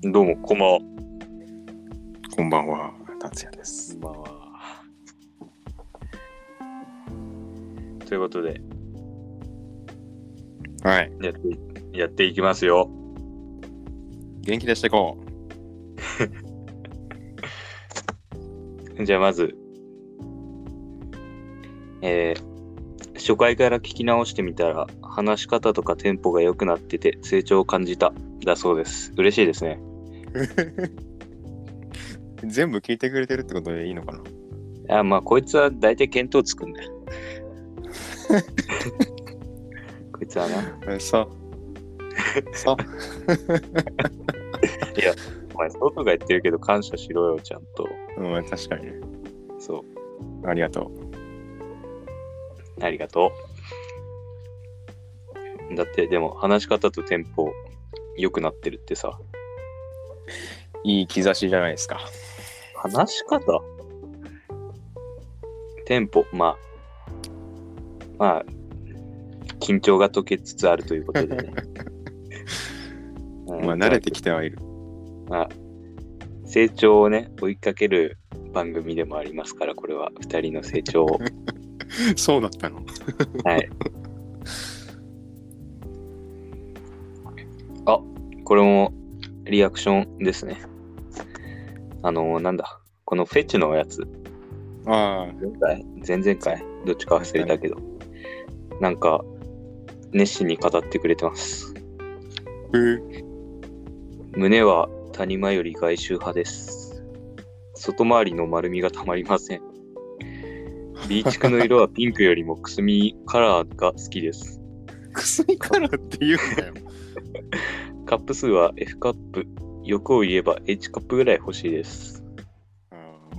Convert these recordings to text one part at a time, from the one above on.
どうも、こんばんは。こんばんは、達也です。んばんは。ということで、はい。やって、やっていきますよ。元気出していこ じゃあ、まず、えー初回から聞き直してみたら、話し方とかテンポが良くなってて、成長を感じた。だそうです。嬉しいですね。う。全部聞いてくれてるってことでいいのかな？あまあ、こいつは大体見当つくんだよ。こいつはな。えそう。そう。お前、そうとか言ってるけど感謝しろよ、ちゃんと。うん、確かにね。そう。ありがとありがとう。だって、でも話し方とテンポ良くなってるってさ、う。いい兆しじゃないですか。話し方？テンポ、まあ、まあ、緊張が解けつつあるということでね。うんまあ、慣れてきてはいる。まあ、成長をね、追いかける番組でもありますから、これは2人の成長を。そうだったの。はい。あ、これもリアクションですね。あのなんだ、このフェチのやつ、あ前回、前々回、どっちか忘れたけど、なんか、熱心に語ってくれてます。あ。う胸は谷間より外周派です。外回りの丸みがたまりません。ビーチクの色はピンクよりもくすみカラーが好きです。くすみカラーって言うんだよ。カップ数は F カップ、欲を言えば H カップぐらい欲しいです。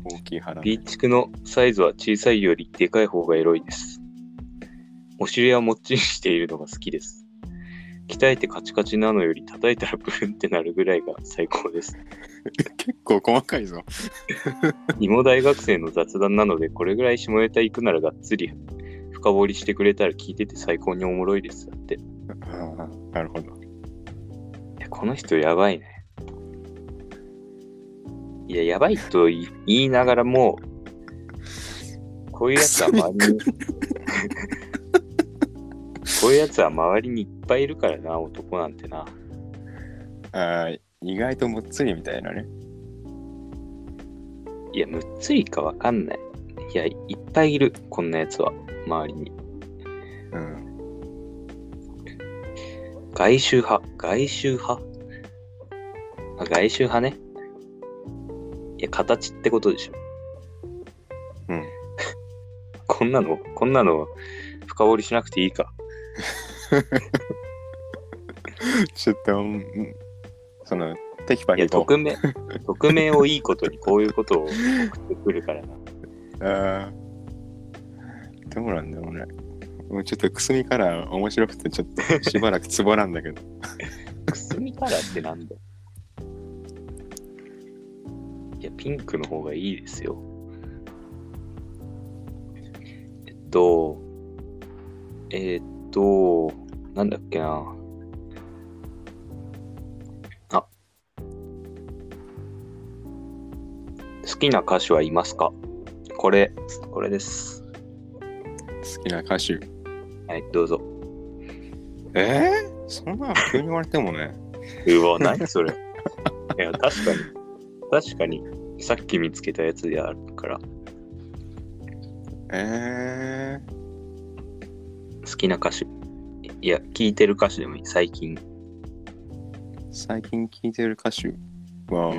大きい派だ、ビーチクのサイズは小さいよりでかい方がエロいです。お尻はもっちりしているのが好きです。鍛えてカチカチなのより叩いたらブルンってなるぐらいが最高です。結構細かいぞ。芋大学生の雑談なので、これぐらい下ネタ行くならがっつり深掘りしてくれたら聞いてて最高におもろいです。だって。なるほど。や、この人やばいね。いや、やばいと言い言いながらも、こういうやつは周りに、こういうやつは周りにいっぱいいるからな、男なんてな。ああ、意外とむっつりみたいなね。いや、むっつりかわかんない。いや、いっぱいいる、こんなやつは、周りに。うん。外周派、外周派？あ外周派ね。いや、形ってことでしょ。うん。こんなの、こんなの深掘りしなくていいか。ちょっと、うんその、テキパいや、キと。匿名、匿名をいいことにこういうことを送ってくるからな。ああ。どうなんだろうね。もうちょっとくすみカラー面白くてちょっと しばらくツボなんだけど。くすみカラーってなんだよいや、ピンクの方がいいですよ。えっと、えっと、なんだっけな。あ。好きな歌手はいますか？これ、これです。好きな歌手。はい、どうぞ。えー、そんなの急に言われてもね。うわ、何それ。いや、確かに。確かに、さっき見つけたやつであるから。え好きな歌手。いや、聴いてる歌手でもいい。最近。ー、最近聴いてる歌手は、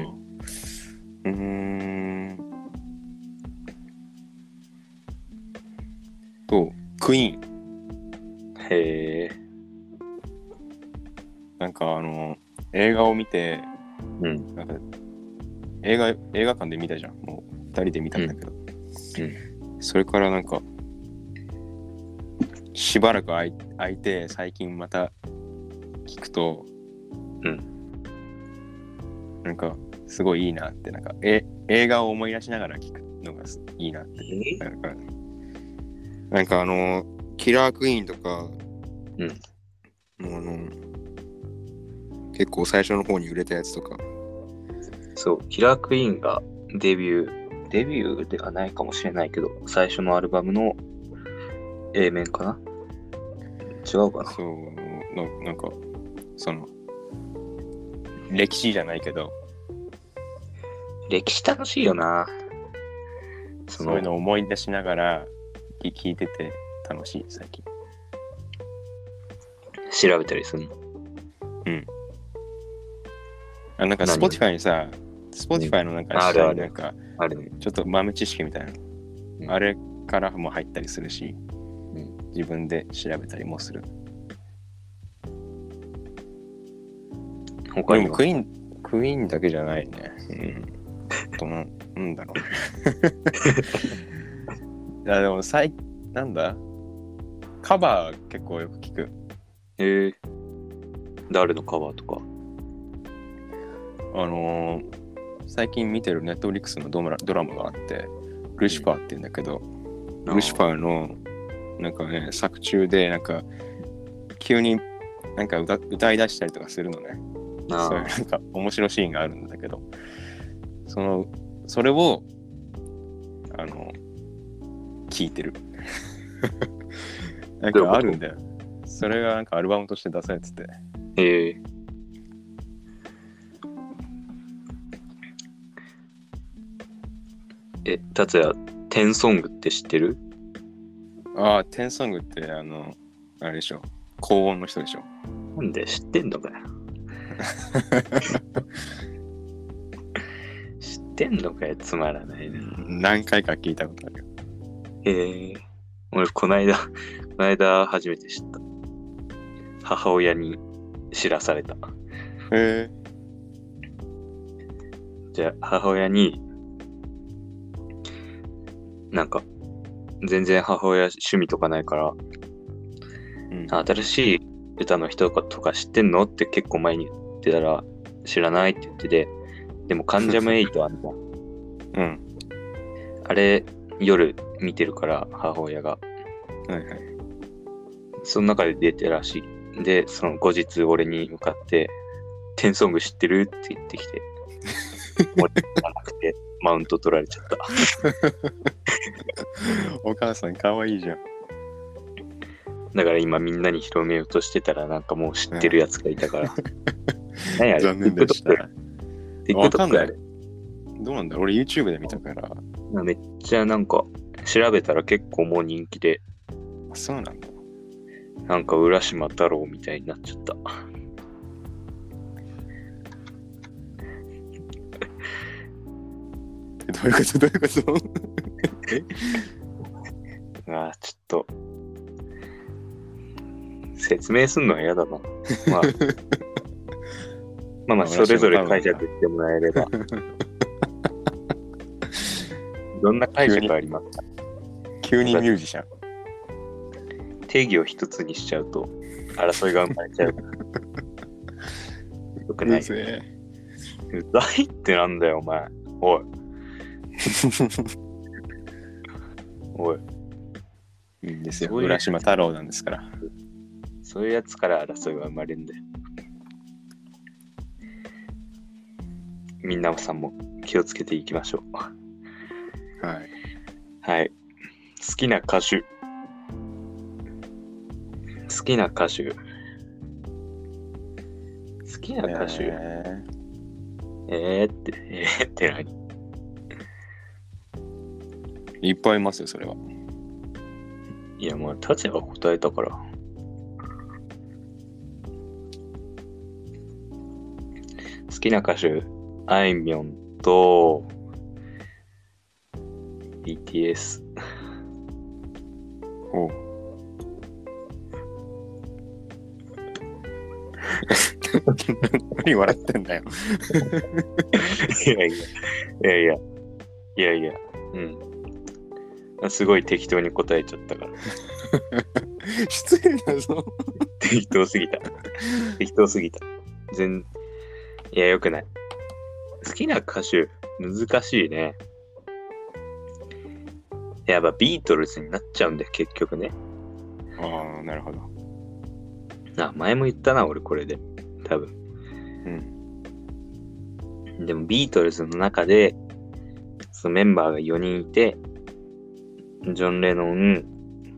うーん、と、クイーン。へえ。なんかあの、映画を見て、うん。なんか映画、映画館で見たじゃん。もう二人で見たんだけど。それからなんか、しばらく空い空いて、最近また聞くと、うん。なんか、すごいいいなって、なんか、え映画を思い出しながら聞くのがすいいなって。えなんか、なんかあの、キラークイーンとか、うん。もうあの、結構最初の方に売れたやつとか、そう、キラークイーンがデビュー、デビューではないかもしれないけど、最初のアルバムの A 面かな？違うかな？そうななんかその歴史じゃないけど。歴史楽しいよな。そのそういうのを思い出しながら聞聞いてて楽しい最近。調べたりするの？あなんか何 Spotify にさ Spotify のなんかあるある。なんかあるね。ちょっと豆知識みたいな、うん。あれからも入ったりするし、ん。自分で調べたりもする。他でもクイーンクイーンだけじゃないね。うん。あとななんだろう。いやでも最なんだ？カバー結構よく聞く。えー、誰のカバーとか？あのー最近見てるネットフリックスのドラドラマがあってルシファーって言うんだけど、ルシファーのなんかね作中でなんか急になんか歌歌い出したりとかするのね。あそういうなんか面白いシーンがあるんだけど。そのそれをあの聞いてるなんかあるんだよ。それがなんかアルバムとして出されてて。え。ー、え、達也、テンソングって知ってる？ああテンソングってあのあれでしょ。高音の人でしょ。なんで知ってんのかよ。知ってんのかよ、つまらないな。何回か聞いたことあるよ。ええ俺、こないだ、こないだ初めて知った。母親に知らされた。へえじゃあ、母親に、なんか、全然母親趣味とかないから、うん新しい歌の人とかとか知ってんの？って結構前に言ってたら、知らないって言ってて、でも、カンジャムエイトあんじゃん。うんあれ、夜見てるから、母親が。はいはい。その中で出てるらしい。で、その後日俺に向かって、テンソング知ってる？って言ってきて、俺じゃなくて、マウント取られちゃった。お母さんかわいいじゃん。だから今みんなに広めようとしてたら、なんかもう知ってるやつがいたから。何あれ？残念でした。TikTok あれ。どうなんだ俺 YouTube で見たから。めっちゃなんか、調べたら結構もう人気で、あそうなんだなんか浦島太郎みたいになっちゃった。え どういうこと？どういうこと？ああ、ちょっと、説明すんのは嫌だな。まあ、まあまあ、まあそれぞれ解釈してもらえれば。どんな解釈ありますか？急にミュージシャン定義を一つにしちゃうと、争いが生まれちゃう。よくない。うぜうざいってなんだよ、お前。おい、おい。いいんですよ浦島太郎なんですからそういうやつから争いが生まれるんだよ。みんなさんも気をつけていきましょう。はいはい。好きな歌手。好きな歌手。好きな歌手。ええー、って、えー、って何？ーいっぱいいますよそれはいや、もう、達也が答えたから。好きな歌手、あいみょんと、BTS。おう 何笑ってんだよいやいや、いやいや、いやいや、うん。すごい適当に答えちゃったから。失礼だぞ適当すぎた。適当すぎた。全、いや、よくない。好きな歌手、難しいね。やっぱビートルズになっちゃうんだよ、結局ね。ああなるほどあ、前も言ったな、俺これで。多分。うんでもビートルズの中で、そのメンバーが4人いて、ジョン・レノン、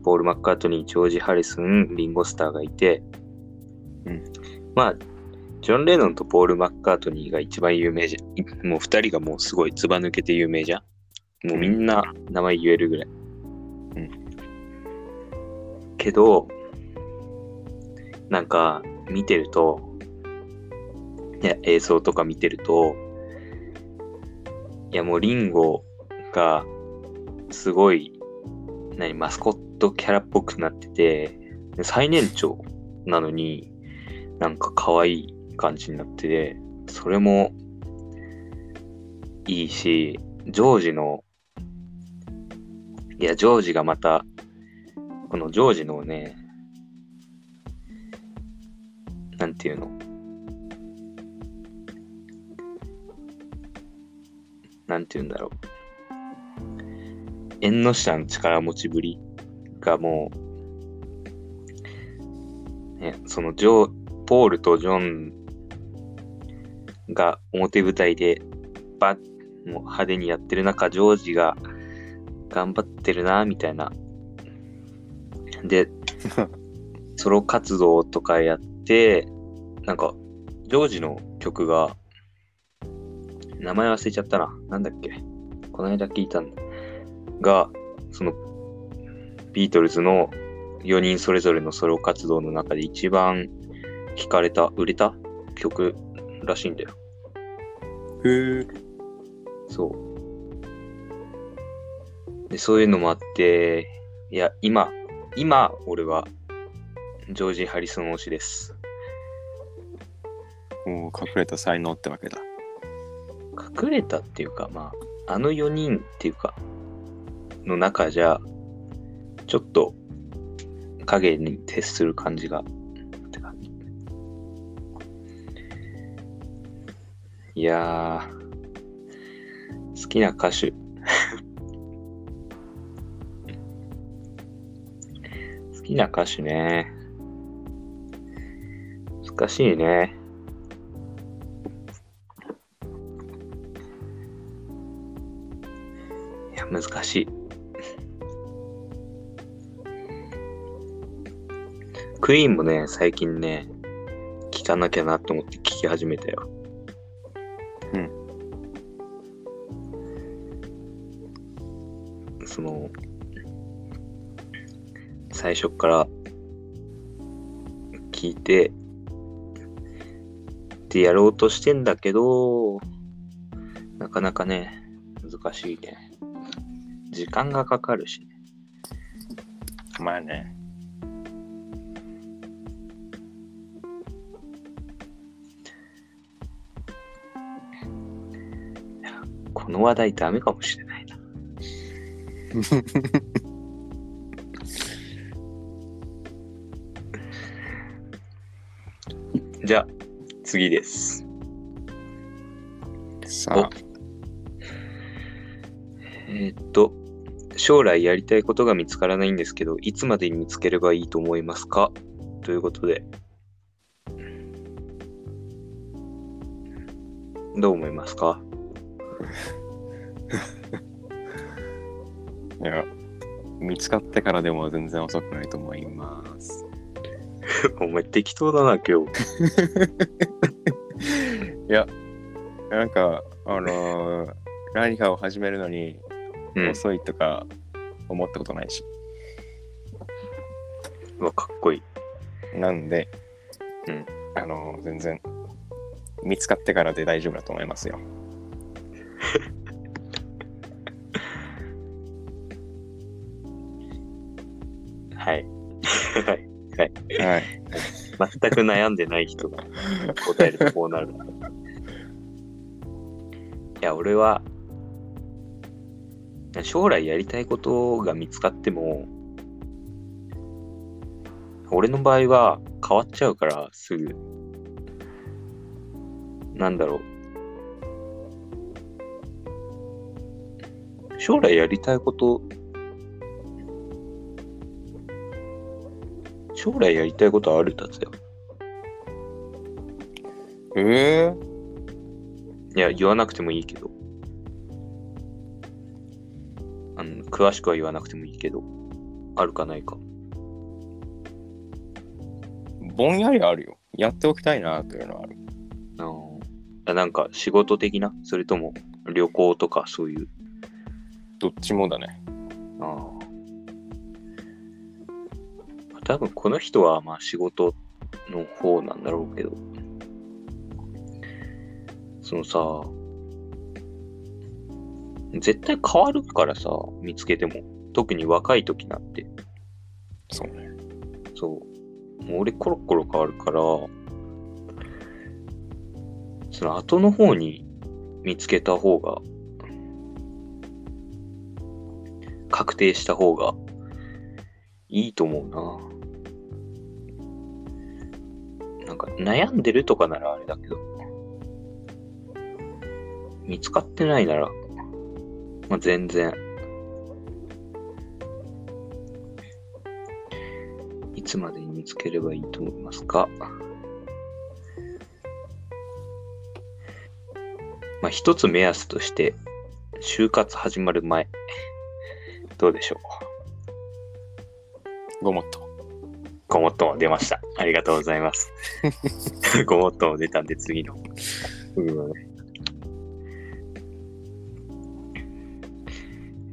ポール・マッカートニー、ジョージ・ハリスン、リンゴ・スターがいて、うんまあ、ジョン・レノンとポール・マッカートニーが一番有名じゃん。もう2人がもうすごいずば抜けて有名じゃん。もうみんな名前言えるぐらい。うんけど、なんか見てると、いや、映像とか見てると、いやもうリンゴがすごい、何、マスコットキャラっぽくなってて、で最年長なのになんか可愛い感じになってて、それもいいし、ジョージの、いや、ジョージがまた、このジョージのね、なんていうの？なんていうんだろう。縁の下の力持ちぶりがもう、ね、そのジョー、ポールとジョンが表舞台でバッ、もう派手にやってる中、ジョージが頑張ってるな、みたいな。で、ソロ活動とかやって、なんか、ジョージの曲が、名前忘れちゃったな。なんだっけこの間聞いたんだ。が、その、ビートルズの4人それぞれのソロ活動の中で一番聴かれた、売れた曲らしいんだよ。へえ。そう。で、そういうのもあって、いや、今、今、俺は、ジョージ・ハリソン推しです。もう隠れた才能ってわけだ。隠れたっていうか、まあ、あの4人っていうか、の中じゃ、ちょっと影に徹する感じが、って感じ。いやー、好きな歌手。きな歌手ね。難しいね。いや、難しい。クイーンもね、最近ね、聞かなきゃなと思って聞き始めたよ。うん。その、最初から聞いて、でやろうとしてんだけど、なかなかね、難しいね。時間がかかるしね。まあね。この話題ダメかもしれないな。じゃあ、次です。さあ、えーっと、将来やりたいことが見つからないんですけど、いつまでに見つければいいと思いますか？ということで。どう思いますか？いや、見つかってからでも全然遅くないと思います。お前適当だな、今日。いや、なんか、あのー何かを始めるのにうん。遅いとか思ったことないし。うわ、かっこいい。なんで、うんあのー全然見つかってからで大丈夫だと思いますよ。はい。全く悩んでない人が答えるとこうなる。いや、俺は、将来やりたいことが見つかっても、俺の場合は変わっちゃうから、すぐ。なんだろう。将来やりたいこと、将来やりたいことあるだつよ。えいや、言わなくてもいいけど。あの、詳しくは言わなくてもいいけど、あるかないか。ぼんやりあるよ。やっておきたいなというのはある。あーあなんか仕事的な？それとも旅行とかそういう？どっちもだね。ああ。多分この人はまあ仕事の方なんだろうけど。そのさ、絶対変わるからさ、見つけても。特に若い時なんて。そうね。そう。もう俺コロコロ変わるから、その後の方に見つけた方が、確定した方がいいと思うな。悩んでるとかならあれだけど、見つかってないなら、まあ、全然、いつまでに見つければいいと思いますか？まあ、一つ目安として、就活始まる前、どうでしょう？ごもっと。ごもっとも出ました。ありがとうございます。ごもっとも出たんで、次の。次のね。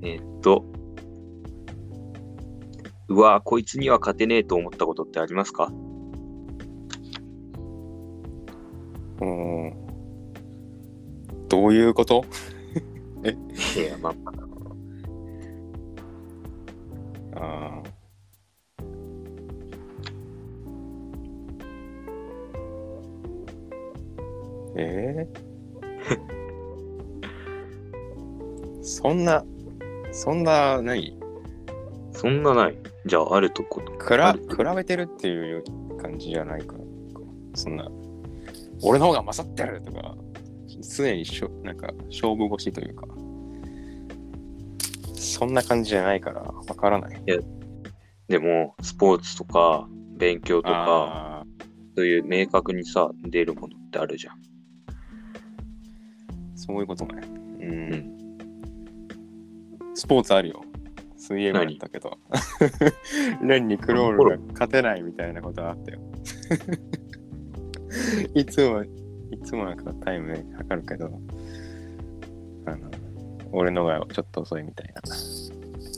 えーっと、うわこいつには勝てねえと思ったことってありますか？うーん。どういうこと？いや、まあ、あえー、そんな、そんな、何そんなない。じゃあ、あるとこ比ある比べてるっていう感じじゃないから。そんな、俺の方が勝ってるとか、常にしょなんか勝負腰というか、そんな感じじゃないからわからない。でも、スポーツとか、勉強とか、あそういう明確にさ、出るものってあるじゃん。ーそういうことね。うん。んスポーツあるよ。水泳部だったけど。レンにクロールが勝てないみたいなことあったよ。いつも、いつもなんかタイムね測るけど、あの、俺のがちょっと遅いみたいな。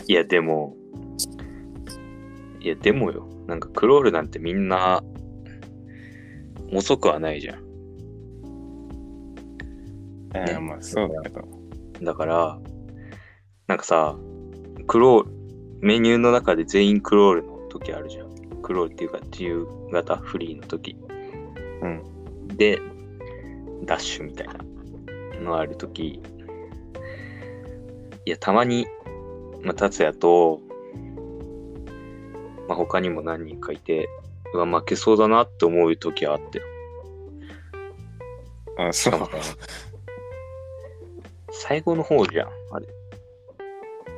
いや、でも、いや、でもよ。なんか、クロールなんてみんな、遅くはないじゃん。ねえーまあそうだけど。だから、なんかさ、クロール、メニューの中で全員クロールの時あるじゃん。クロールっていうか、自由型フリーの時。うん。で、ダッシュみたいなのある時いや、たまに、まあ、達也と、まあ、他にも何人かいて、うわ、負けそうだなって思う時はあってよ。あ、そう。最後の方じゃん、あれ。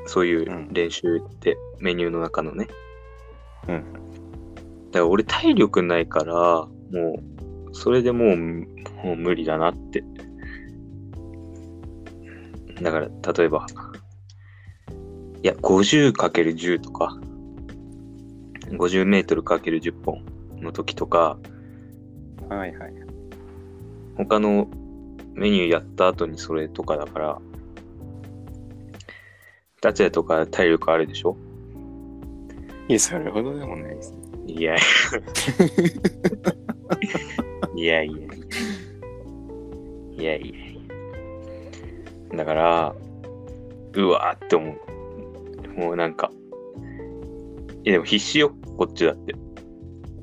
そういううん練習って、メニューの中のね。うん。だから俺体力ないから、もう、それでもう、もう無理だなって。だから、例えば、いや、50×10 とか、50メートル ×10 本の時とか、はいはい。他のメニューやった後にそれとかだから、達也とか体力あるでしょ？いや、それほどでもないです。いやいや。いやいやいや。いやいやいや。だから、うわーって思う。もうなんか。いやでも必死よ、こっちだって。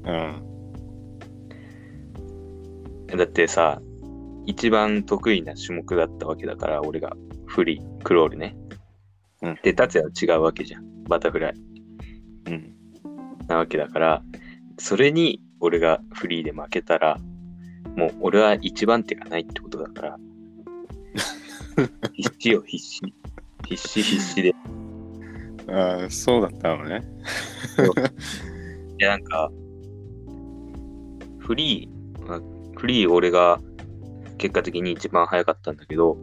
うん。だってさ、一番得意な種目だったわけだから、俺がフリー、クロールね。うんで、達也は違うわけじゃん。バタフライうん。なわけだから、それに俺がフリーで負けたら、もう俺は一番手がないってことだから、必死よ、必死。必死必死で。いああ、そうだったのね。や、なんか、フリー、まあフリー俺が結果的に一番早かったんだけど、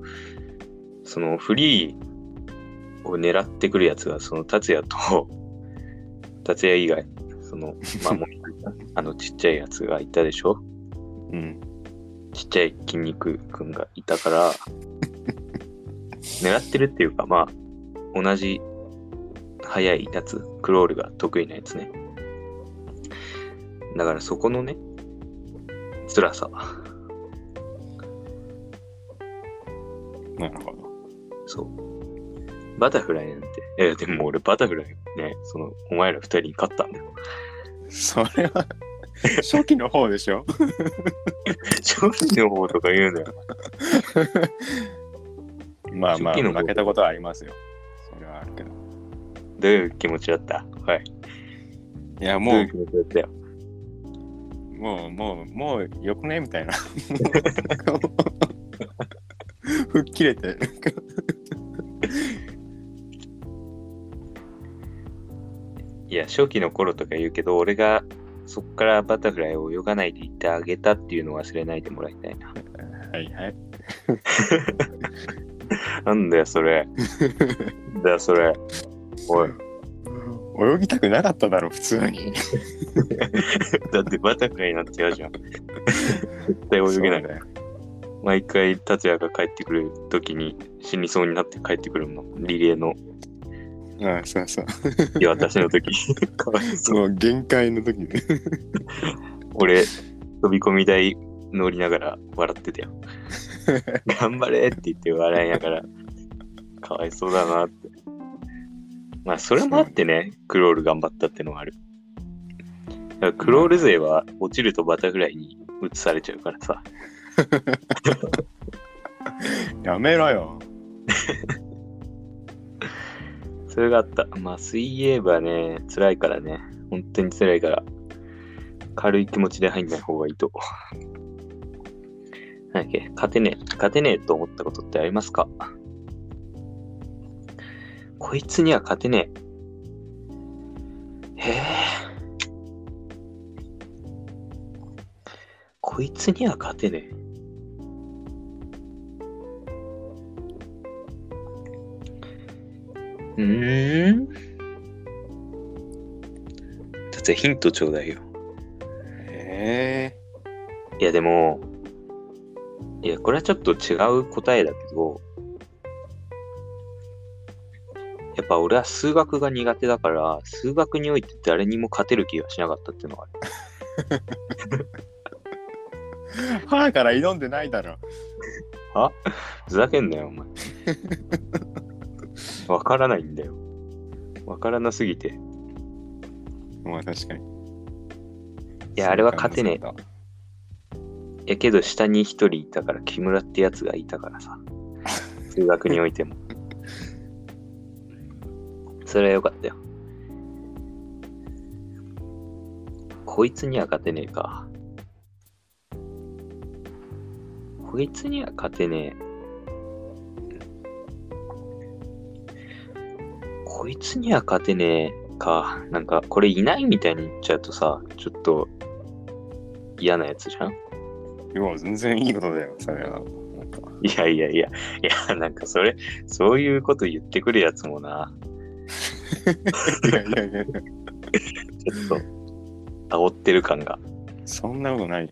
そのフリーを狙ってくるやつが、その達也と、達也以外、その、まあもうあのちっちゃいやつがいたでしょ？うん。ちっちゃい筋肉くんがいたから、狙ってるっていうか、まあ、同じ速いやつ、クロールが得意なやつね。だからそこのね、辛さ。なるほど。そう。バタフライなんて。いや、でも俺バタフライね、その、お前ら二人に勝ったんだよ。それは、初期の方でしょ？正直の方とか言うのよ。まあまあ、負けたことはありますよ。それはあるけど。どういう気持ちだった？はい。いや、も、いうう。もう、もう、もう、よくね？みたいな。吹っ切れて。いや、初期の頃とか言うけど、俺がそっからバタフライを泳がないで行ってあげたっていうのを忘れないでもらいたいな。はいはい。なんだよ、それ。なんだよ、それ。おい。泳ぎたくなかっただろ、普通に。だってバタフライになって嫌じゃん。絶対泳げないそう。毎回、達也が帰ってくる時に死にそうになって帰ってくるの。リレーのああそうそう。いや私の時。かわいそう。もう限界の時に。俺、飛び込み台乗りながら笑ってたよ。頑張れって言って笑いながら、かわいそうだなって。まあ、それもあってね、クロール頑張ったってのはある。だからクロール勢は落ちるとバタフライに移されちゃうからさ。やめろよ。それがあった。まあ、水泳部はね、辛いからね。本当に辛いから、軽い気持ちで入んない方がいいと。なんだっけ、勝てねえ、勝てねえと思ったことってありますか？こいつには勝てねえ。へえ。こいつには勝てねえ。うーん。だってヒントちょうだいよ。えいやでも、いや、これはちょっと違う答えだけど、やっぱ俺は数学が苦手だから、数学において誰にも勝てる気がしなかったっていうのがある。ー、歯から挑んでないだろ。ふざけんなよ、お前。わからないんだよ。わからなすぎて。まあ確かに。いや、あれは勝てねえ。やけど下に一人いたから、木村ってやつがいたからさ。数学においても。それはよかったよ。こいつには勝てねえか。こいつには勝てねえ。こいつには勝てねえか。なんか、これいないみたいに言っちゃうとさ、ちょっと嫌なやつじゃん？いや、全然いいことだよ、それは。いやいやいや、いや、なんかそれ、そういうこと言ってくるやつもな、いやいやいや、ちょっと、煽ってる感が。そんなことないよ。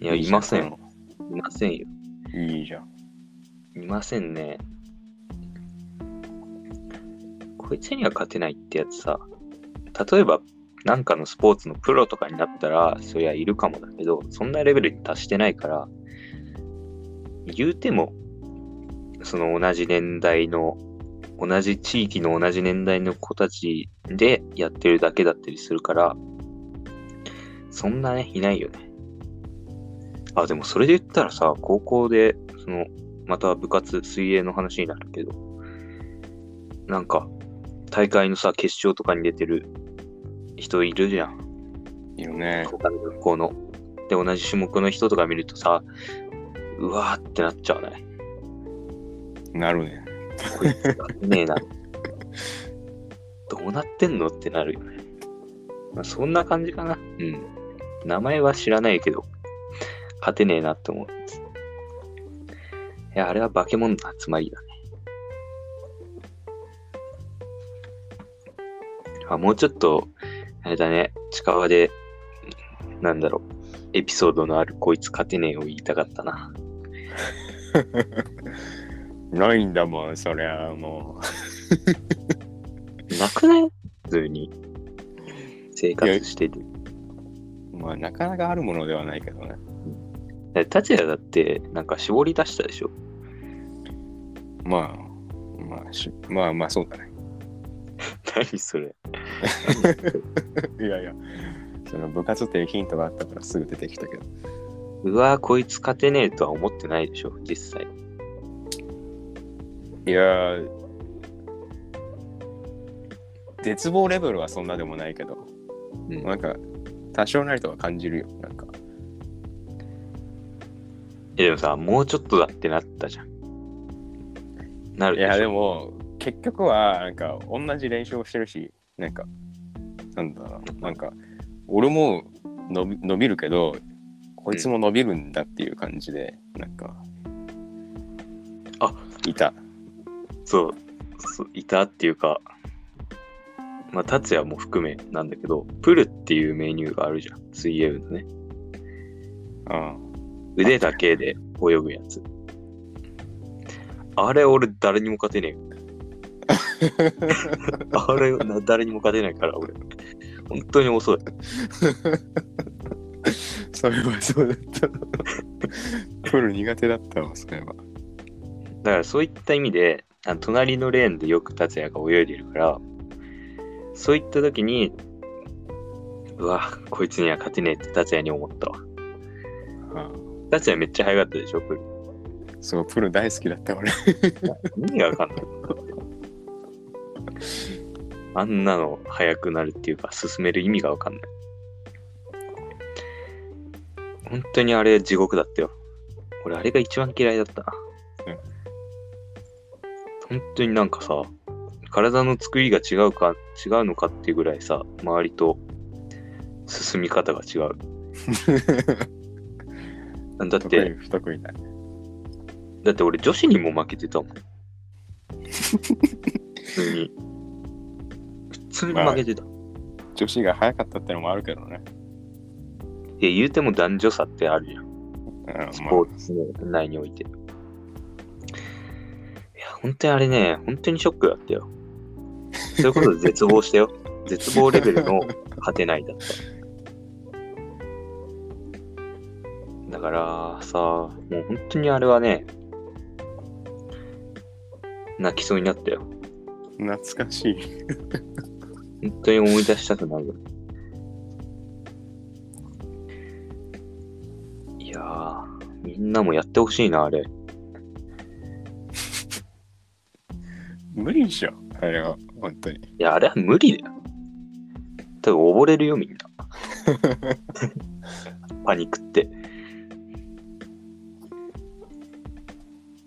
いや、いません。。いませんよ。いいじゃん。いませんね。こいつには勝てないってやつさ、例えば、なんかのスポーツのプロとかになったら、そりゃいるかもだけど、そんなレベルに達してないから、言うても、その同じ年代の、同じ地域の同じ年代の子たちでやってるだけだったりするから、そんなね、いないよね。あ、でもそれで言ったらさ、高校で、その、また部活、水泳の話になるけど、なんか、大会のさ、決勝とかに出てる人いるじゃん。いいよね。他の学校の。で、同じ種目の人とか見るとさ、うわーってなっちゃうね。なるね。こいつがねえな。どうなってんの？ってなるよね。まあ、そんな感じかな。うん。名前は知らないけど、勝てねえなって思う。いや、あれは化け物の集まりだあ、もうちょっと、あれだね、近場で、なんだろう、エピソードのあるこいつ勝てねえを言いたかったな。ないんだもん、そりゃも なくない？普通に。生活してる。う。まあ、なかなかあるものではないけどね。達也だって、なんか絞り出したでしょ？まあ、まあ、しまあまあ、そうだね。何それ。いやいや、その部活っていうヒントがあったからすぐ出てきたけど。うわこいつ勝てねえとは思ってないでしょ、実際。いやー、絶望レベルはそんなでもないけど、うんなんか、多少なりとは感じるよ。なんか、いやでもさ、もうちょっとだってなったじゃん。なる。いや、でも、結局は、なんか、同じ練習をしてるし、なんか、なんだろう、なんか、俺も伸び伸びるけど、こいつも伸びるんだっていう感じで、なんか、あいた。そう、そういたっていうか、まあ、達也も含めなんだけど、プルっていうメニューがあるじゃん。水泳部のね。あ腕だけで泳ぐやつ。あれ、俺、誰にも勝てねえよ。あれ、な誰にも勝てないから、俺。本当に遅い。それはそうだった。プール苦手だったわ、それは。だから、そういった意味で、あの隣のレーンでよく達也が泳いでるから、そういった時に、うわ、こいつには勝てねえって達也に思ったわ。あ達也めっちゃ速かったでしょ、プル。そう、プール大好きだった俺。意味がわかんない。あんなの速くなるっていうか、進める意味がわかんない。本当にあれ地獄だったよ。俺あれが一番嫌いだったな。うん本当になんかさ、体の作りが違うか、違うのかっていうぐらいさ、周りと進み方が違う。だって、不得意だ。だって俺女子にも負けてたもん。普通に。普通に負けてた。女子が早かったってのもあるけどね。いや、言うても男女差ってあるじゃん。うんスポーツ内において。いや、本当にあれね、本当にショックだったよ。そういうことで絶望したよ。絶望レベルの勝てないだった。だからさ、もう本当にあれはね、泣きそうになったよ。まあ懐かしい。本当に思い出したくなる。いやー、みんなもやってほしいな、あれ。無理でしょ、あれは、本当に。いや、あれは無理だよ。多分溺れるよ、みんな。パニックって。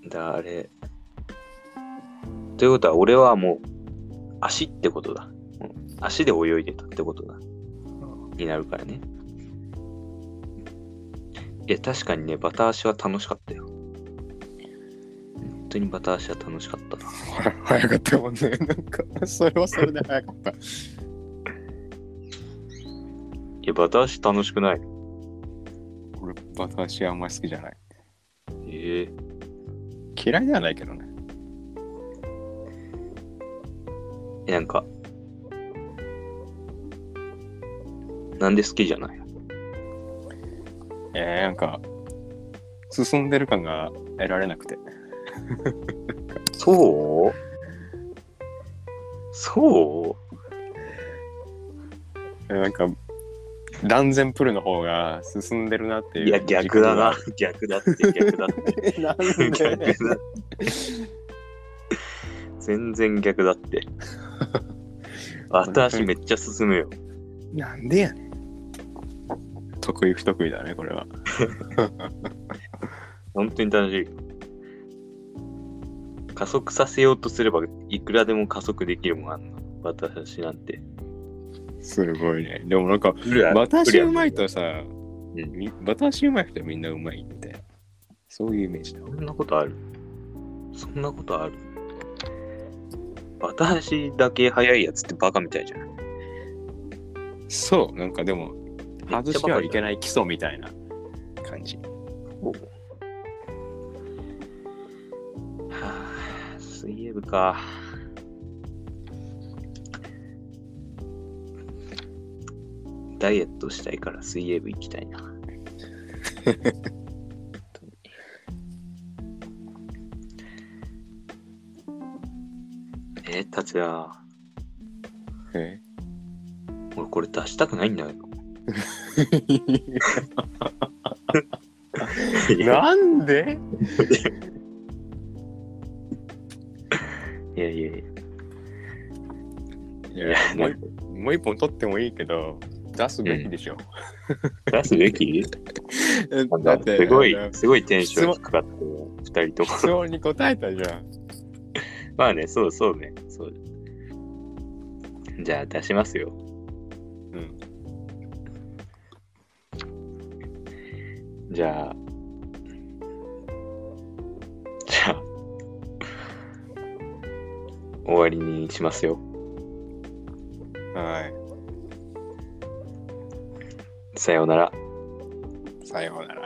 だ、あれ。ということは、俺はもう、足ってことだ。うん足で泳いでたってことだ。になるからね。いや、確かにね、バタ足は楽しかったよ。本当にバタ足は楽しかったな。早かったもんね。なんか、それはそれで早かった。いや、バタ足楽しくない俺、バタ足あんまり好きじゃない。ええ嫌いではないけどね。えなんか、なんで好きじゃない？えー、なんか、進んでる感が得られなくて。そう？そえーなんか、断然プルの方が進んでるなっていう。ういや、逆だな。逆だって、逆だって。なん逆だでって。全然逆だって。私めっちゃ進むよ。なんでやねん。得意不得意だね、これは。本当に楽しい。加速させようとすればいくらでも加速できるもんあんなんて。すごいね。でもなんか、私うまいとさ、ううんみバタ足うまい人はみんなうまいみたいな。そういうイメージだ。そんなことあるそんなことある私だけ早いやつってバカみたいじゃん。そう、なんかでも、外してはいけない。基礎みたいな感じ。はあ、水泳部か。ダイエットしたいから水泳部行きたいな。え、達也、え？俺これ出したくないんだよ。なんで？いやいやいや。いやもう一もう一本取ってもいいけど、出すべきでしょ。出すべき？だかすごいすごいテンション低かったよ、二人とも。質問に答えたじゃん。まあね、そうそうね。じゃあ出しますよ。うん。じゃあ、じゃあ、終わりにしますよ。はさようなら。い。さようなら。